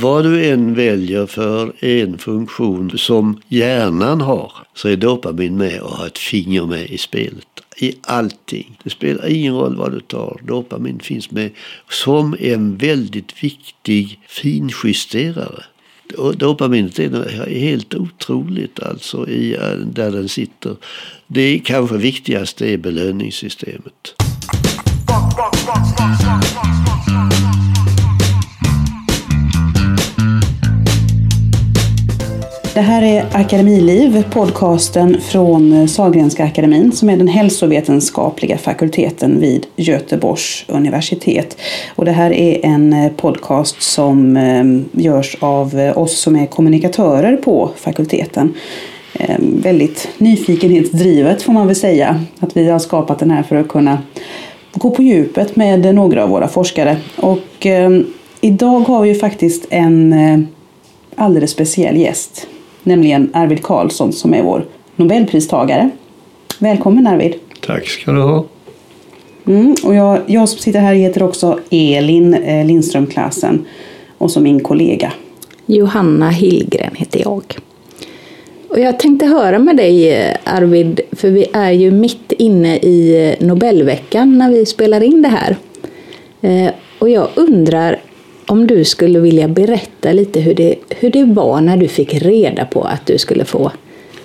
vad du än väljer för en funktion som hjärnan har så är dopamin med och har ett finger med i spelet. I allting. Det spelar ingen roll vad du tar. Dopamin finns med som en väldigt viktig finjusterare. Dopaminet är helt otroligt alltså i, eh, där den sitter. Det kanske viktigaste är belöningssystemet. Det här är Akademiliv, podcasten från Sahlgrenska akademin som är den hälsovetenskapliga fakulteten vid Göteborgs universitet. Och det här är en podcast som eh, görs av oss som är kommunikatörer på fakulteten. Eh, väldigt nyfikenhetsdrivet får man väl säga. Att vi har skapat den här för att kunna gå på djupet med några av våra forskare. Och eh, idag har vi ju faktiskt en eh, alldeles speciell gäst nämligen Arvid Carlsson som är vår Nobelpristagare. Välkommen Arvid! Tack ska du ha! Mm, och jag, jag som sitter här heter också Elin eh, Lindström Klassen och så min kollega. Johanna Hillgren heter jag. Och jag tänkte höra med dig Arvid, för vi är ju mitt inne i Nobelveckan när vi spelar in det här. Eh, och jag undrar, om du skulle vilja berätta lite hur det, hur det var när du fick reda på att du skulle få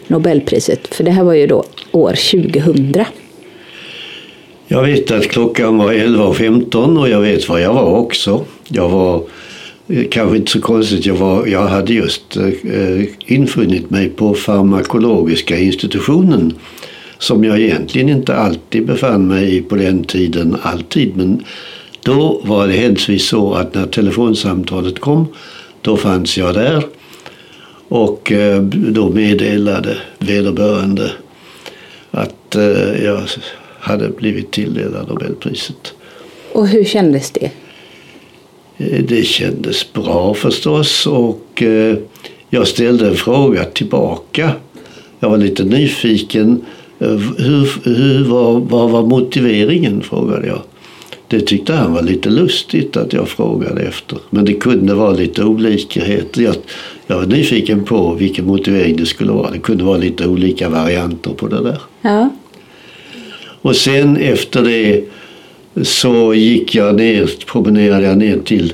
Nobelpriset. För det här var ju då år 2000. Jag vet att klockan var 11.15 och jag vet var jag var också. Jag var eh, kanske inte så konstigt, jag, var, jag hade just eh, infunnit mig på farmakologiska institutionen som jag egentligen inte alltid befann mig i på den tiden, alltid, men då var det händelsevis så att när telefonsamtalet kom, då fanns jag där. Och eh, då meddelade vederbörande att eh, jag hade blivit tilldelad Nobelpriset. Och hur kändes det? Eh, det kändes bra förstås och jag ställde en fråga tillbaka. Jag var lite nyfiken. Hur, hur, vad, vad var motiveringen? frågade jag. Det tyckte han var lite lustigt att jag frågade efter. Men det kunde vara lite olikheter. Jag, jag var nyfiken på vilken motivering det skulle vara. Det kunde vara lite olika varianter på det där. Ja. Och sen efter det så gick jag ner, promenerade jag ner till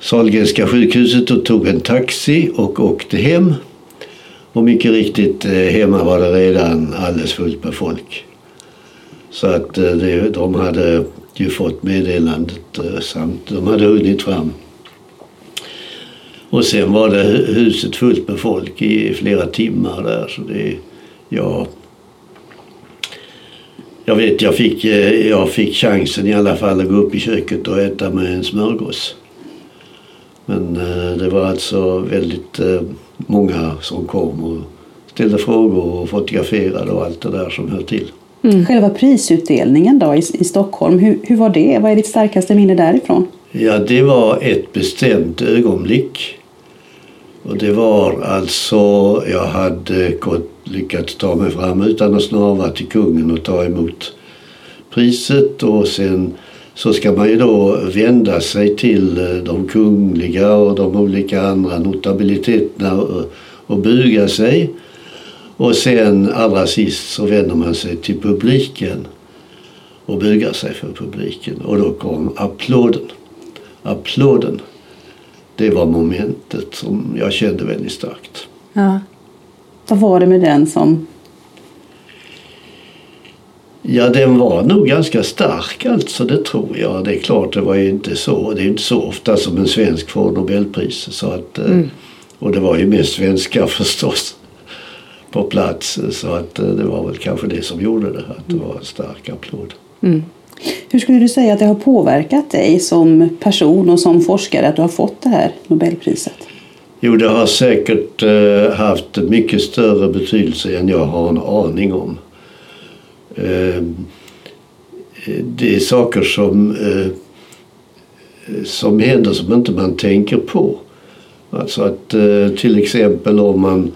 Sahlgrenska sjukhuset och tog en taxi och åkte hem. Och mycket riktigt, eh, hemma var det redan alldeles fullt med folk. Så att eh, de hade ju fått meddelandet eh, samt de hade hunnit fram. Och sen var det huset fullt med folk i flera timmar där. Så det, ja, jag vet, jag fick, eh, jag fick chansen i alla fall att gå upp i köket och äta med en smörgås. Men eh, det var alltså väldigt många som kom och ställde frågor och fotograferade och allt det där som hör till. Mm. Själva prisutdelningen då i, i Stockholm, hur, hur var det? Vad är ditt starkaste minne därifrån? Ja, det var ett bestämt ögonblick. Och det var alltså, jag hade gått, lyckats ta mig fram utan att snava till kungen och ta emot priset och sen så ska man ju då vända sig till eh, de kungliga och de olika andra notabiliteterna och, och buga sig. Och sen allra sist så vänder man sig till publiken och bugar sig för publiken. Och då kom applåden. Applåden. Det var momentet som jag kände väldigt starkt. Ja. Vad var det med den som... Ja, den var nog ganska stark alltså, det tror jag. Det är klart, det var ju inte så. Det är inte så ofta som en svensk får Nobelpris. Så att, eh, mm. Och det var ju mest svenskar förstås på plats. Så att eh, det var väl kanske det som gjorde det, att det var en stark applåd. Mm. Hur skulle du säga att det har påverkat dig som person och som forskare att du har fått det här Nobelpriset? Jo, det har säkert eh, haft mycket större betydelse än jag har en aning om. Eh, det är saker som, som händer som inte man tänker på. Alltså att till exempel om man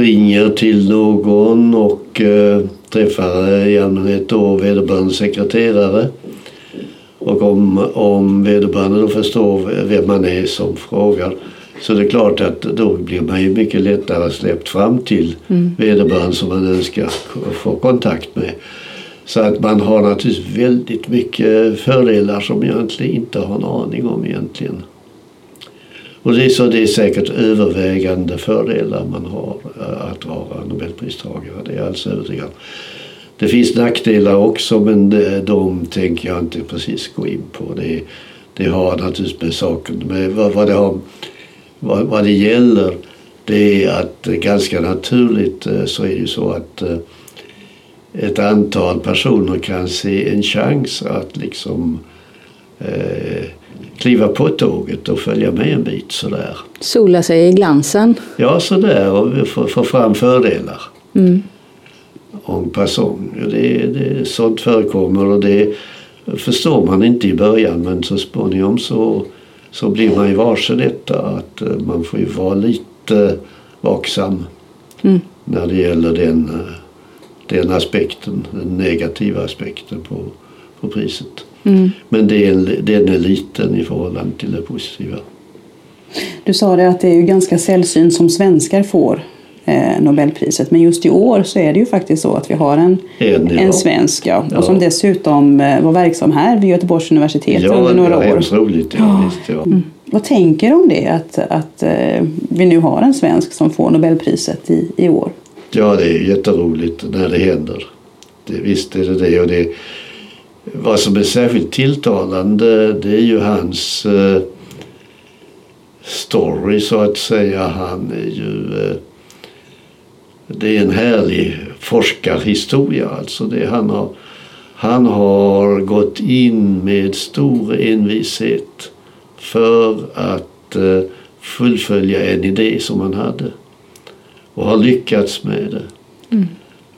ringer till någon och eh, träffar i allmänhet då vederbörande sekreterare. Och om, om vederbörande då förstår vem man är som frågar så det är klart att då blir man ju mycket lättare släppt fram till mm. vederbörande som man önskar få kontakt med. Så att man har naturligtvis väldigt mycket fördelar som jag egentligen inte har en aning om egentligen. Och det är, så det är säkert övervägande fördelar man har eh, att vara nobelpristagare. Det är jag alldeles övertygad Det finns nackdelar också men de tänker jag inte precis gå in på. Det, det har naturligtvis med saken med vad, vad, det har, vad, vad det gäller det är att eh, ganska naturligt eh, så är det ju så att ett antal personer kan se en chans att liksom eh, kliva på tåget och följa med en bit sådär. Sola sig i glansen? Ja, sådär och få, få fram fördelar. Mm. En person. Det, det, sånt förekommer och det förstår man inte i början men så småningom så, så blir man ju varse detta att eh, man får ju vara lite vaksam mm. när det gäller den, eh, den aspekten, den negativa aspekten på, på priset. Mm. Men den, den är liten i förhållande till det positiva. Du sa det att det är ju ganska sällsynt som svenskar får eh, Nobelpriset. Men just i år så är det ju faktiskt så att vi har en, en, en svensk ja, ja. och som dessutom eh, var verksam här vid Göteborgs universitet ja, under några år. Roligt. Ja, visst, ja. Mm. Vad tänker du om det att, att eh, vi nu har en svensk som får Nobelpriset i, i år? Ja, det är jätteroligt när det händer. Det, visst är det det. Och det vad som är särskilt tilltalande det är ju hans eh, story så att säga. Han är ju... Eh, det är en härlig forskarhistoria alltså. Det han, har, han har gått in med stor envishet för att eh, fullfölja en idé som han hade. Och har lyckats med det. Mm.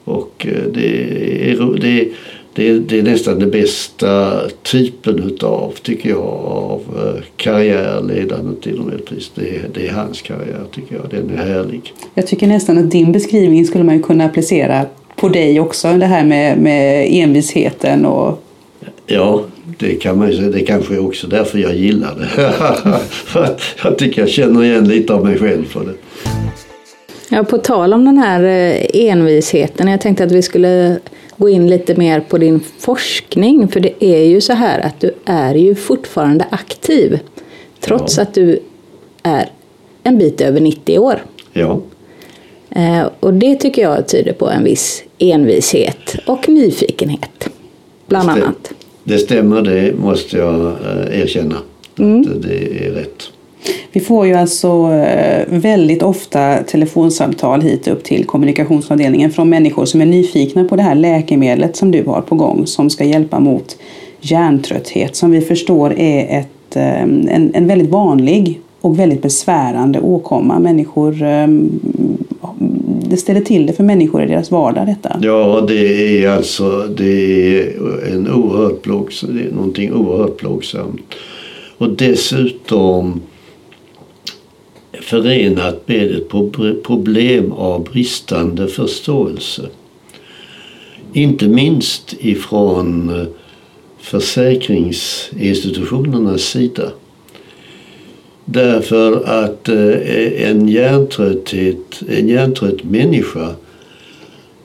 Och det är, det är det, det, är nästan den bästa typen utav, tycker jag, av eh, karriär ledande till Nobelpris. Det, det är hans karriär tycker jag. Den är härlig. Jag tycker nästan att din beskrivning skulle man kunna applicera på dig också. Det här med, med envisheten och... Ja, det kan man ju säga. Det kanske är också därför jag gillar det. jag tycker jag känner igen lite av mig själv för det. Ja, på tal om den här eh, envisheten. Jag tänkte att vi skulle gå in lite mer på din forskning. För det är ju så här att du är ju fortfarande aktiv. Trots ja. att du är en bit över 90 år. Ja. Eh, och det tycker jag tyder på en viss envishet och nyfikenhet. Bland det annat. Det stämmer, det måste jag eh, erkänna. Mm. Det är rätt. Vi får ju alltså eh, väldigt ofta telefonsamtal hit upp till kommunikationsavdelningen från människor som är nyfikna på det här läkemedlet som du har på gång som ska hjälpa mot hjärntrötthet som vi förstår är ett, eh, en, en väldigt vanlig och väldigt besvärande åkomma. Människor, eh, det ställer till det för människor i deras vardag detta. Ja, det är alltså det är en oerhört plågsam, det är någonting oerhört plågsamt. Och dessutom förenat med ett problem av bristande förståelse. Inte minst ifrån eh, försäkringsinstitutionernas sida. Därför att eh, en hjärntrötthet, en hjärntrött människa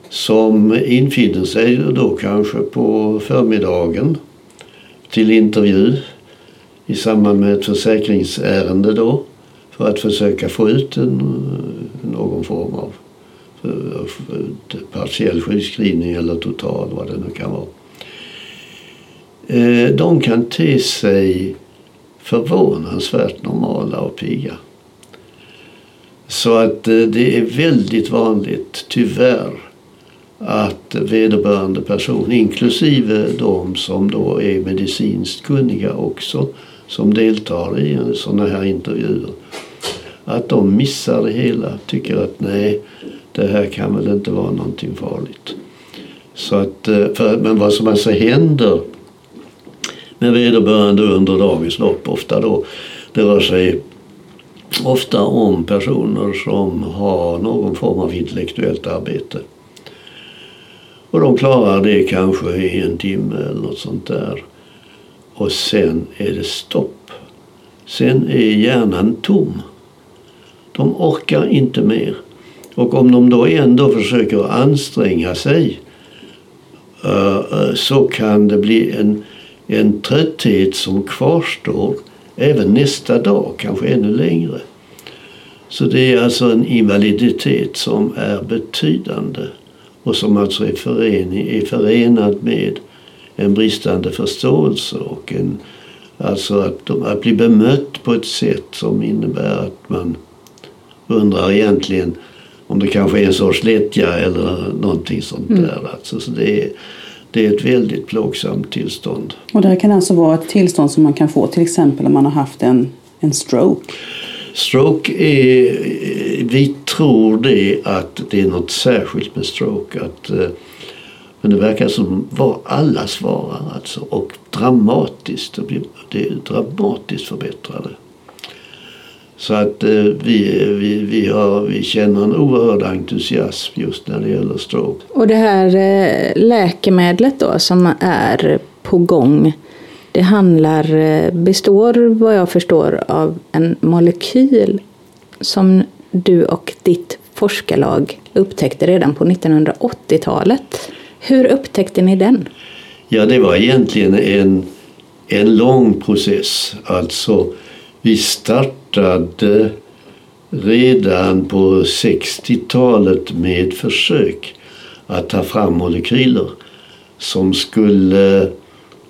som infinner sig då kanske på förmiddagen till intervju i samband med ett försäkringsärende då för att försöka få ut en, eh, någon form av eh, partiell sjukskrivning eller total, vad det nu kan vara. Eh, de kan te sig förvånansvärt normala och pigga. Så att eh, det är väldigt vanligt, tyvärr, att vederbörande person, inklusive de som då är medicinskt kunniga också, som deltar i sådana här intervjuer, att de missar det hela. Tycker att nej, det här kan väl inte vara någonting farligt. Så att, eh, för, men vad som alltså händer med vederbörande under dagens lopp ofta då, det rör sig ofta om personer som har någon form av intellektuellt arbete. Och de klarar det kanske i en timme eller något sånt där. och sen är det stopp. Sen är hjärnan tom. De orkar inte mer. Och om de då ändå försöker anstränga sig eh, eh, så kan det bli en, en trötthet som kvarstår även nästa dag, kanske ännu längre. Så det är alltså en invaliditet som är betydande och som alltså är, fören, är förenad med en bristande förståelse och en, alltså att, att bli bemött på ett sätt som innebär att man undrar egentligen om det kanske är en sorts lättja eller någonting sånt mm. där. Alltså, så det är, det är ett väldigt plågsamt tillstånd. Och det kan alltså vara ett tillstånd som man kan få till exempel om man har haft en, en stroke? Stroke är, vi tror det att det är något särskilt med stroke. Att, eh, men det verkar som var alla svarar alltså och dramatiskt. Det är dramatiskt förbättrade. Så att eh, vi, vi, vi, har, vi känner en oerhörd entusiasm just när det gäller stroke. Och det här eh, läkemedlet då som är på gång. Det handlar, eh, består vad jag förstår av en molekyl som du och ditt forskarlag upptäckte redan på 1980-talet. Hur upptäckte ni den? Ja, det var egentligen en, en lång process. Alltså, vi startade redan på 60-talet med försök att ta fram molekyler som skulle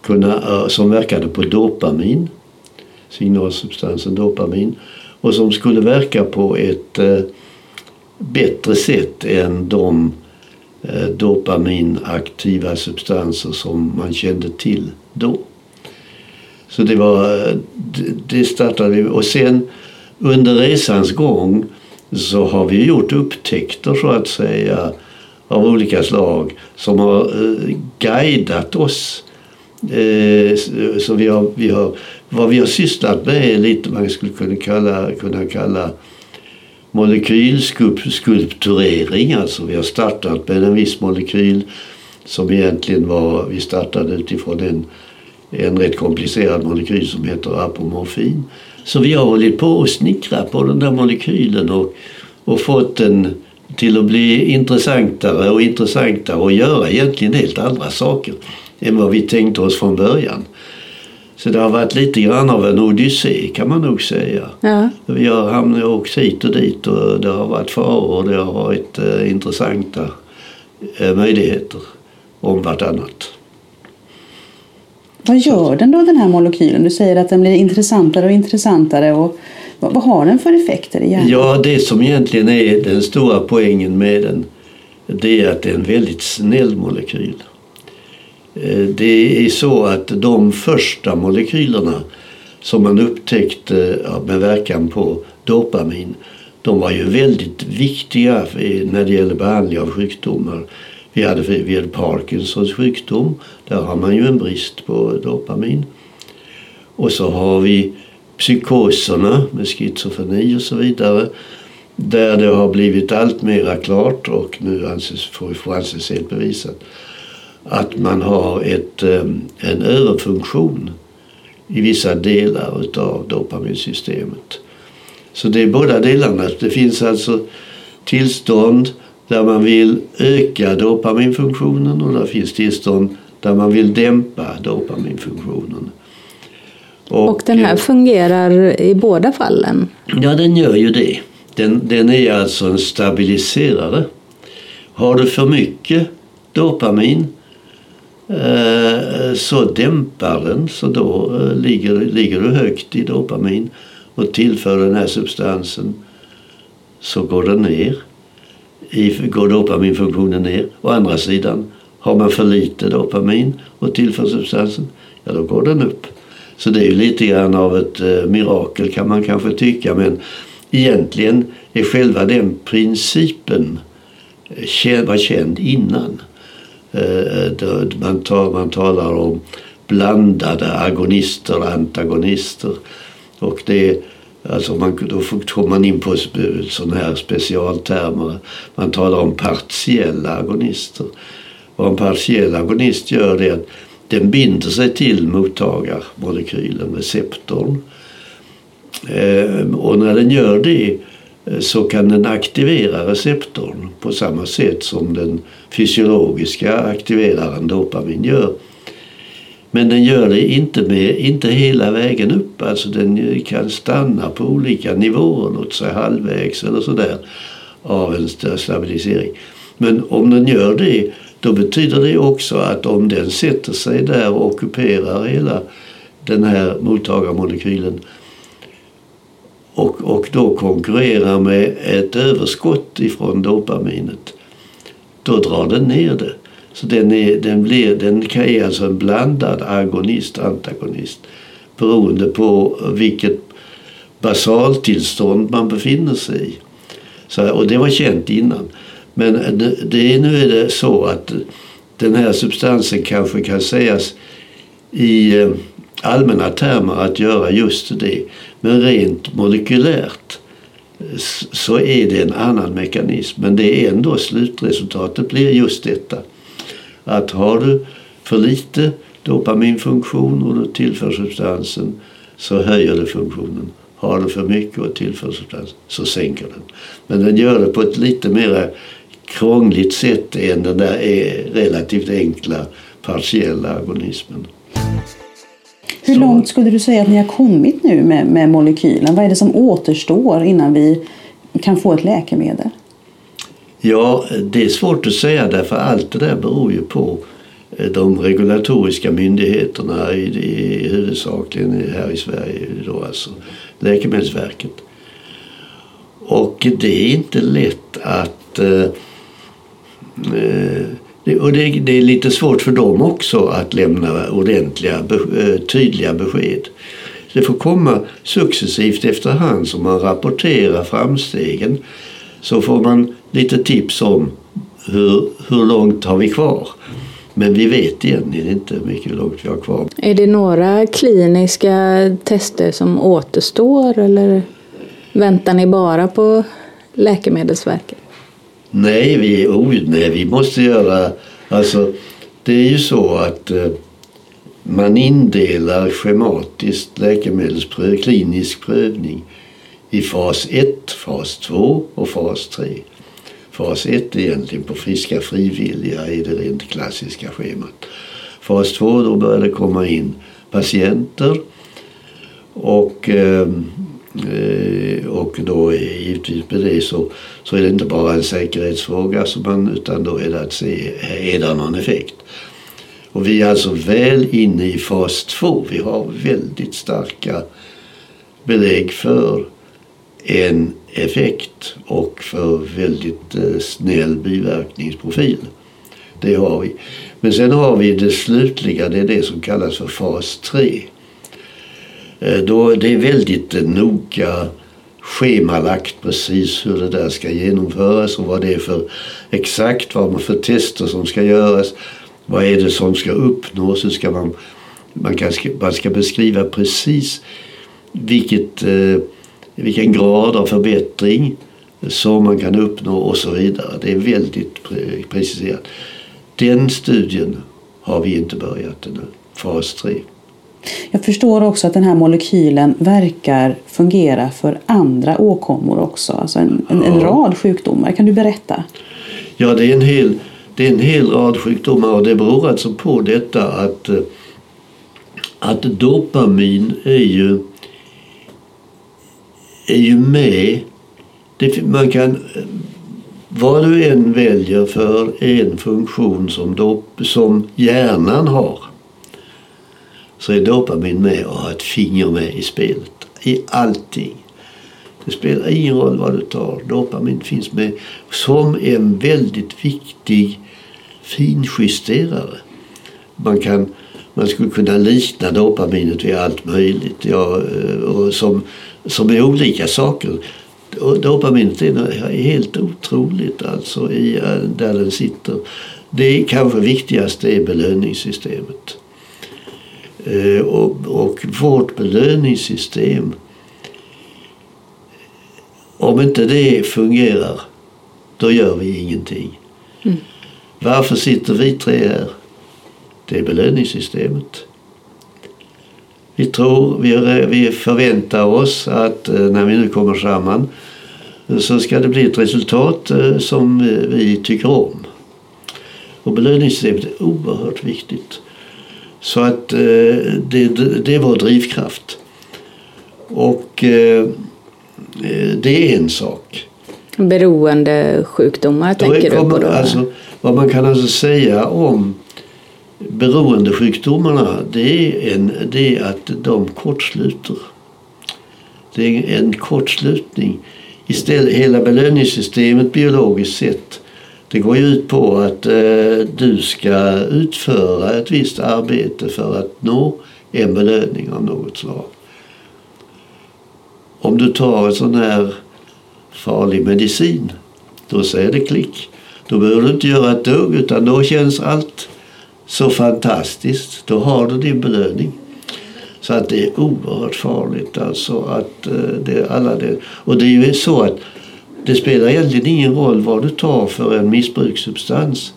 kunna, som verkade på dopamin, signalsubstansen dopamin, och som skulle verka på ett eh, bättre sätt än de eh, dopaminaktiva substanser som man kände till då. Så det var, det startade vi och sen under resans gång så har vi gjort upptäckter så att säga av olika slag som har eh, guidat oss. Eh, så vi har, vi har, vad vi har sysslat med är lite man skulle kunna kalla, kunna kalla molekylskulpturering. Alltså vi har startat med en viss molekyl som egentligen var, vi startade utifrån en en rätt komplicerad molekyl som heter apomorfin. Så vi har hållit på att snickra på den där molekylen och, och fått den till att bli intressantare och intressantare och göra egentligen helt andra saker än vad vi tänkte oss från början. Så det har varit lite grann av en odyssé kan man nog säga. Ja. Vi har hamnat åkt hit och dit och det har varit faror och det har varit eh, intressanta eh, möjligheter om vartannat. Vad gör den då den här molekylen? Du säger att den blir intressantare och intressantare. Och vad, vad har den för effekter i hjärnan? Ja, det som egentligen är den stora poängen med den det är att det är en väldigt snäll molekyl. Eh, det är så att de första molekylerna som man upptäckte med verkan på dopamin de var ju väldigt viktiga när det gäller behandling av sjukdomar. Vi hade, vi hade Parkinsons sjukdom. Där har man ju en brist på dopamin. Och så har vi psykoserna med schizofreni och så vidare. Där det har blivit allt mera klart och nu anses, får, får anses helt bevisat att man har ett, ehm, en överfunktion i vissa delar utav dopaminsystemet. Så det är båda delarna. Det finns alltså tillstånd där man vill öka dopaminfunktionen och där finns tillstånd där man vill dämpa dopaminfunktionen. Och, och den här fungerar i båda fallen? Ja, den gör ju det. Den, den är alltså en stabiliserare. Har du för mycket dopamin eh, så dämpar den, så då eh, ligger, ligger du högt i dopamin och tillför den här substansen så går den ner går dopaminfunktionen ner. Å andra sidan, har man för lite dopamin och tillför substansen, ja då går den upp. Så det är ju lite grann av ett eh, mirakel kan man kanske tycka men egentligen är själva den principen eh, var känd innan. Eh, eh man, tar, man talar om blandade agonister och antagonister. Och det Alltså man, då kommer man in på sådana här specialtermer. Man talar om partiella agonister. Vad en partiell agonist gör är att den binder sig till mottagarmolekylen, receptorn. Eh, och när den gör det eh, så kan den aktivera receptorn på samma sätt som den fysiologiska aktiveraren dopamin gör. Men den gör det inte, med, inte hela vägen upp. Alltså den kan stanna på olika nivåer, låt säga halvvägs eller sådär, av en stabilisering. Men om den gör det, då betyder det också att om den sätter sig där och ockuperar hela den här mottagarmolekylen och, och då konkurrerar med ett överskott ifrån dopaminet, då drar den ner det. Så den, är, den, blir, den är alltså en blandad agonist-antagonist beroende på vilket basaltillstånd man befinner sig i. Så, och det var känt innan. Men det, det, nu är det så att den här substansen kanske kan sägas i eh, allmänna termer att göra just det. Men rent molekylärt eh, så är det en annan mekanism. Men det är ändå slutresultatet blir just detta. Att har du för lite dopaminfunktion och du tillför substansen så höjer det funktionen. Har du för mycket och tillför substansen så sänker den. Men den gör det på ett lite mer krångligt sätt än den där relativt enkla partiella agonismen. Hur så. långt skulle du säga att ni har kommit nu med, med molekylen? Vad är det som återstår innan vi kan få ett läkemedel? Ja, det är svårt att säga därför allt det där beror ju på eh, de regulatoriska myndigheterna i, i, huvudsakligen här i Sverige, då alltså Läkemedelsverket. Och det är inte lätt att... Eh, eh och det, det, är lite svårt för dem också att lämna ordentliga, eh, tydliga besked. Det får komma successivt efterhand som man rapporterar framstegen. Så får man lite tips om hur, hur långt har vi kvar. Men vi vet egentligen inte hur mycket långt vi har kvar. Är det några kliniska tester som återstår eller väntar ni bara på Läkemedelsverket? Nej, vi, oh, nej, vi måste göra... Alltså, det är ju så att eh, man indelar schematiskt läkemedelspröv, klinisk prövning i fas 1, fas 2 och fas 3. Fas 1 egentligen på friska frivilliga i det rent klassiska schemat. Fas 2 då börjar det komma in patienter och, ehm, eh, och då är givetvis med det så, så är det inte bara en säkerhetsfråga som man, utan då är det att se, är det någon effekt? Och vi är alltså väl inne i fas 2. Vi har väldigt starka belägg för en effekt och för väldigt eh, snäll biverkningsprofil. Det har vi. Men sen har vi det slutliga, det är det som kallas för fas 3. Eh, då det är väldigt eh, noga schemalagt precis hur det där ska genomföras och vad det är för exakt vad man för tester som ska göras. Vad är det som ska uppnås? Hur ska man, man, kan, man ska beskriva precis vilket eh, vilken grad av förbättring som man kan uppnå och så vidare. Det är väldigt preciserat. Den studien har vi inte börjat ännu, fas 3. Jag förstår också att den här molekylen verkar fungera för andra åkommor också, alltså en, en, en rad sjukdomar. Kan du berätta? Ja, det är en hel, det är en hel rad sjukdomar och det beror alltså på detta att, att dopamin är ju är ju med. Det, man kan, vad du än väljer för en funktion som, dop, som hjärnan har så är dopamin med och har ett finger med i spelet. I allting. Det spelar ingen roll vad du tar. Dopamin finns med som en väldigt viktig finjusterare. Man, kan, man skulle kunna likna dopaminet vid allt möjligt. Ja, eh, och som som är olika saker. Dopaminet är helt otroligt alltså i, eh, där den sitter. Det kanske viktigaste är belöningssystemet. Eh, och, och vårt belöningssystem, om inte det fungerar, då gör vi ingenting. Mm. Varför sitter vi tre här? det är belöningssystemet. Vi tror, vi, vi förväntar oss att eh, när vi nu kommer samman så ska det bli ett resultat eh, som vi tycker om. Och belöningssystemet är oerhört viktigt. Så att eh, det, det är vår drivkraft. Och det är en sak. Beroendesjukdomar tänker du på då? Alltså, vad man kan alltså säga om beroendesjukdomarna det är, en, det är att de kortsluter. Det är en kortslutning. Istället, hela belöningssystemet biologiskt sett det går ju ut på att eh, du ska utföra ett visst arbete för att nå en belöning av något slag. Om du tar en sån här farlig medicin, då säger det klick. Då behöver du inte göra ett dugg utan då känns allt så fantastiskt. Då har du din belöning. Så att det är oerhört farligt alltså att eh, det, alla det. Och det är ju så att det spelar egentligen ingen roll vad du tar för en missbrukssubstans.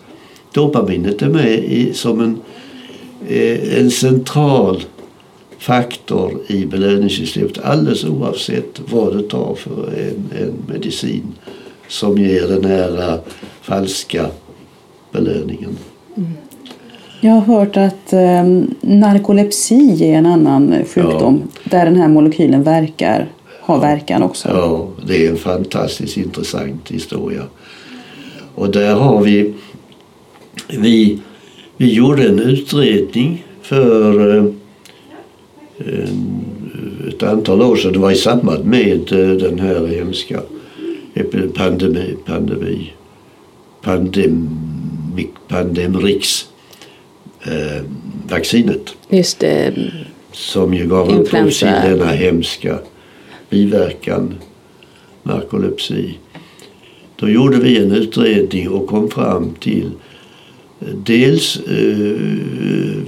Dopaminet är med i, som en, eh, en central faktor i belöningssystemet alldeles oavsett vad du tar för en, en medicin som ger den här eh, falska belöningen. Mm. Jag har hört att eh, narkolepsi är en annan sjukdom ja. där den här molekylen verkar, har verkan också. Ja, det är en fantastiskt intressant historia. Och där har vi, vi, vi gjorde en utredning för eh, ett antal år sedan. Det var i samband med eh, den här hemska pandemi, pandemi, pandemi, pandemrix eh, vaccinet. Just det. Som ju gav upphov till denna hemska biverkan, narkolepsi. Då gjorde vi en utredning och kom fram till eh, Dels eh,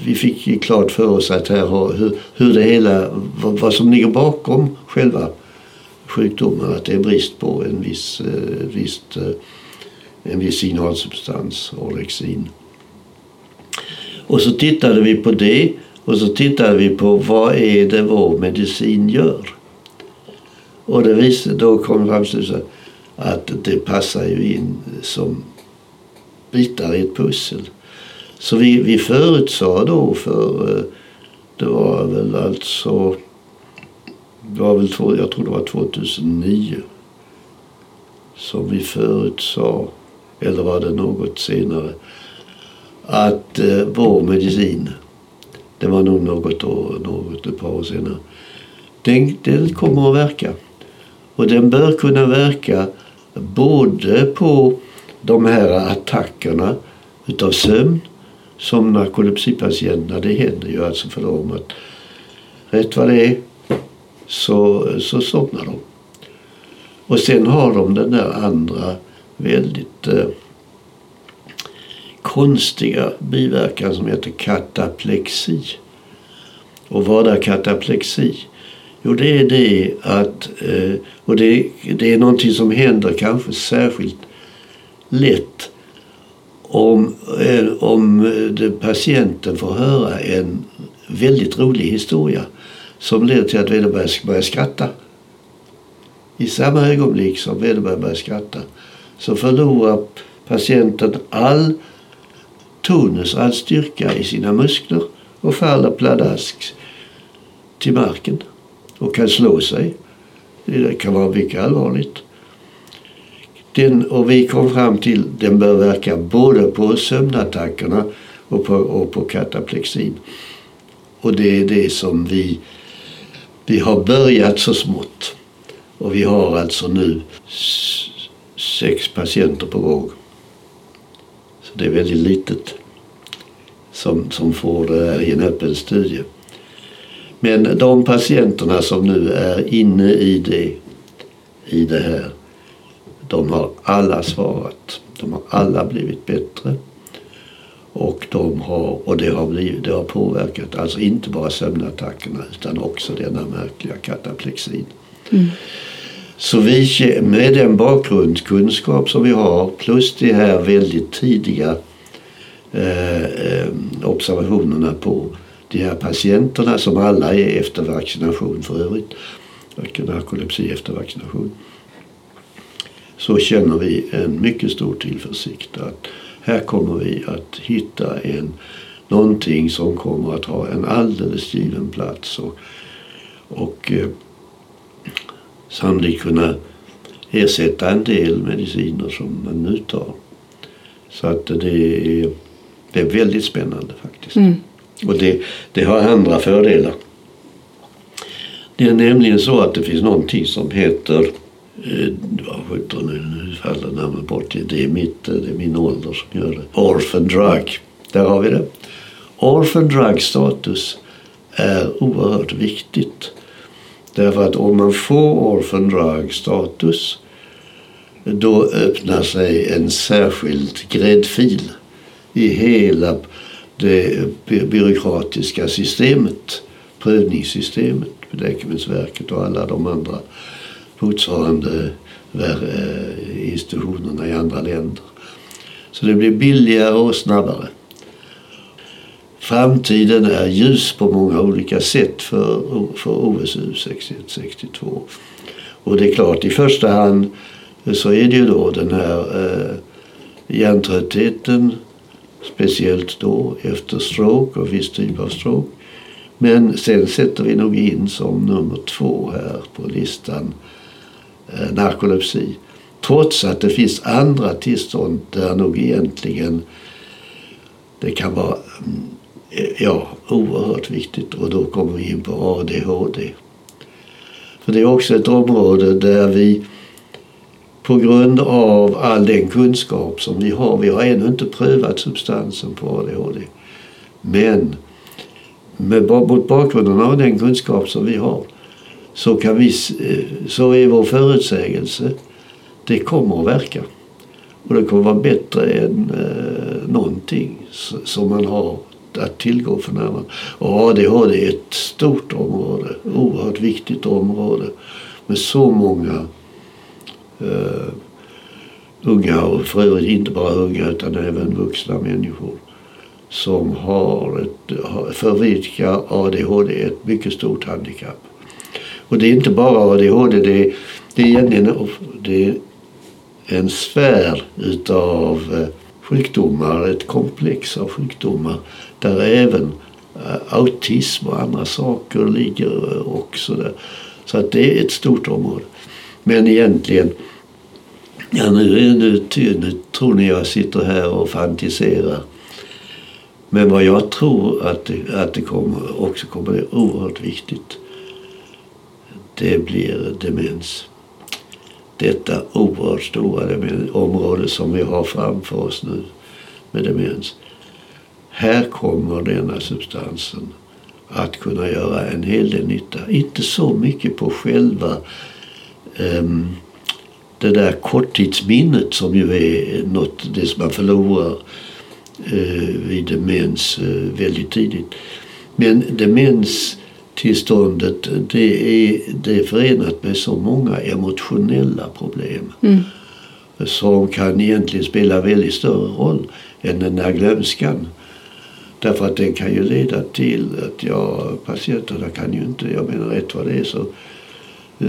vi fick klart för oss att här har, hur, hur det hela, vad, vad, som ligger bakom själva sjukdomen. Att det är brist på en viss, eh, visst, eh, en viss signalsubstans, orexin. Och så tittade vi på det och så tittade vi på vad är det vår medicin gör. Och det visste, då kom fram att det passar ju in som bitar i ett pussel. Så vi, vi förutsade då för, eh, det var väl alltså, det var väl, två, jag tror det var 2009 som vi förutsade, eller var det något senare, att eh, vår medicin, det var nog något år, något ett par år senare, den, den kommer att verka. Och den bör kunna verka både på de här attackerna utav sömn som narkolepsipatienterna, det händer ju alltså för dem att rätt vad det är så, så somnar de. Och sen har de den där andra väldigt eh, konstiga biverkan som heter kataplexi. Och vad är kataplexi? Jo, det är det att, eh, och det, det är någonting som händer kanske särskilt lätt om, eh, om eh, patienten får höra en väldigt rolig historia som leder till att vederbörande börjar skratta. I samma ögonblick som vederbörande börjar skratta så förlorar patienten all tonus, all styrka i sina muskler och faller pladask till marken och kan slå sig. Det kan vara mycket allvarligt. Den, och vi kom fram till att den bör verka både på sömnattackerna och på, och på kataplexin. Och det är det som vi, vi har börjat så smått. Och vi har alltså nu sex patienter på gång. Det är väldigt litet som, som får det här i en öppen studie. Men de patienterna som nu är inne i det, i det här, de har alla svarat. De har alla blivit bättre. Och, de har, och det, har blivit, det har påverkat alltså inte bara sömnattackerna utan också denna märkliga kataplexin. Mm. Så vi, med den bakgrundskunskap som vi har plus de här väldigt tidiga eh, eh, observationerna på de här patienterna som alla är efter vaccination för övrigt. Narkolepsi efter vaccination. Så känner vi en mycket stor tillförsikt att här kommer vi att hitta en, någonting som kommer att ha en alldeles given plats och, och eh, sannolikt kunna ersätta en del mediciner som man nu tar. Så att det är, det är väldigt spännande faktiskt. Mm. Och det, det har andra fördelar. Det är nämligen så att det finns någonting som heter eh, vad nu, nu faller namnet bort. Det är, mitt, det är min ålder som gör det. Orphan drug. Där har vi det. Orphan drug status är oerhört viktigt. Därför att om man får orphan drug status då öppnar sig en särskild gräddfil i hela det byråkratiska systemet, prövningssystemet, Läkemedelsverket och alla de andra motsvarande eh, institutionerna i andra länder. Så det blir billigare och snabbare. Framtiden är ljus på många olika sätt för, för OSU 6162. Och det är klart, i första hand eh, så är det ju då den här eh, hjärntröttheten speciellt då efter stroke och viss typ av stroke. Men sen sätter vi nog in som nummer två här på listan eh, narkolepsi. Trots att det finns andra tillstånd där nog egentligen det kan vara mm, ja, oerhört viktigt och då kommer vi in på ADHD. För det är också ett område där vi på grund av all den kunskap som vi har. Vi har ännu inte prövat substansen på ADHD. Men med, mot bakgrunden av den kunskap som vi har så, kan vi, eh, så är vår förutsägelse det kommer att verka. Och det kommer att vara bättre än eh, någonting som man har att tillgå för närvarande. Och ADHD är ett stort område, oerhört viktigt område med så många uh, unga och för övrigt inte bara unga utan även vuxna människor som har ett, för vilka ADHD är ett mycket stort handikapp. Och det är inte bara ADHD, det är, det är egentligen det är en sfär utav eh, sjukdomar, ett komplex av sjukdomar där även eh, autism och andra saker ligger eh, också där. Så att det är ett stort område. Men egentligen, ja nu, nu, nu tror ni jag sitter här och fantiserar. Men vad jag tror att det, att det kommer, också kommer bli oerhört viktigt. Det blir demens. Detta oerhört stora område som vi har framför oss nu med demens. Här kommer denna substansen att kunna göra en hel del nytta. Inte så mycket på själva um, det där korttidsminnet som ju är något, det som man förlorar uh, vid demens uh, väldigt tidigt. Men demens demenstillståndet det är, det är förenat med så många emotionella problem. Mm. Som kan egentligen spela väldigt större roll än den där glömskan. Därför att den kan ju leda till att ja, patienterna kan ju inte, jag menar rätt vad det är så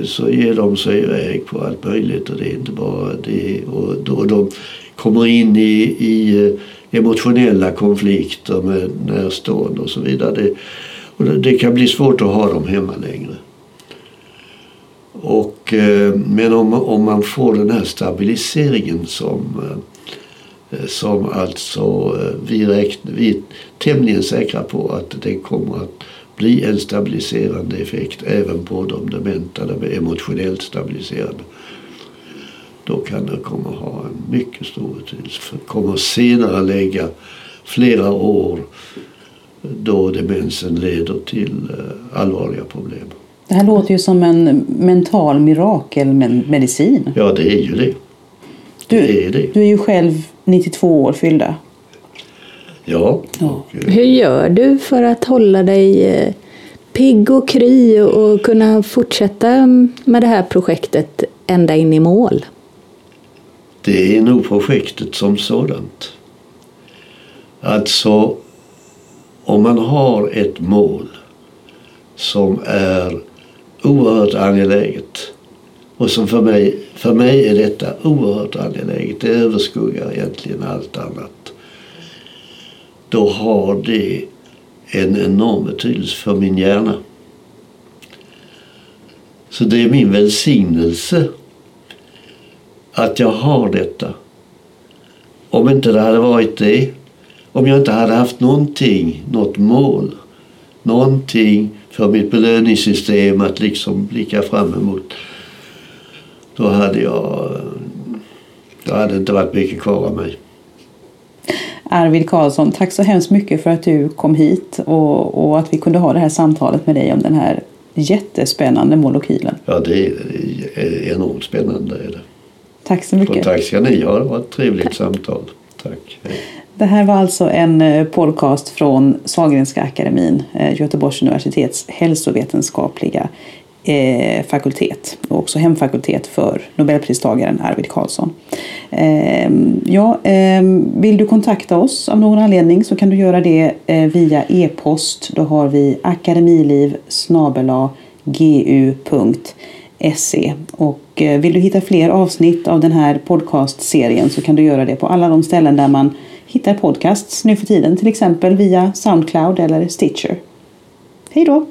så ger de sig iväg på allt möjligt och det är inte bara det. Och då de kommer in i, i eh, emotionella konflikter med närstående och så vidare. Det, och det kan bli svårt att ha dem hemma längre. Och, eh, men om, om man får den här stabiliseringen som, eh, eh, som alltså vi, räkn, vi är tämligen säkra på att det kommer att bli en stabiliserande effekt även på de dementa, de emotionellt stabiliserade Då kan det komma att ha en mycket stor betydelse. För det kommer senare lägga flera år då demensen leder till eh, allvarliga problem. Det här låter ju som en mental mirakelmedicin. Ja, det är ju det. Du, det är, det. du är ju själv 92 år fyllda. Ja. ja. Hur gör du för att hålla dig eh, pigg och kry och kunna fortsätta med det här projektet ända in i mål? Det är nog projektet som sådant. Alltså, om man har ett mål som är oerhört angeläget och som för mig, för mig är detta oerhört angeläget. Det överskuggar egentligen allt annat. Då har det en enorm betydelse för min hjärna. Så det är min välsignelse att jag har detta. Om inte det hade varit det, om jag inte hade haft någonting, något mål, någonting för mitt belöningssystem att liksom blicka fram emot. Då hade jag, då hade det inte varit mycket kvar av mig. Arvid Karlsson, tack så hemskt mycket för att du kom hit och, och att vi kunde ha det här samtalet med dig om den här jättespännande molekylen. Ja, det är, det är enormt spännande. Är det. Tack så mycket. Och tack ska ni ha. Det var ett trevligt tack. samtal. Tack. Hej. Det här var alltså en eh, podcast från Sahlgrenska akademin, eh, Göteborgs universitets hälsovetenskapliga eh, fakultet och också hemfakultet för Nobelpristagaren Arvid Carlsson. Eh, ja, eh, vill du kontakta oss av någon anledning så kan du göra det eh, via e-post. Då har vi akademiliv gu.se och eh, vill du hitta fler avsnitt av den här podcastserien så kan du göra det på alla de ställen där man hittar podcasts nu för tiden, till exempel via Soundcloud eller Stitcher. Hej då!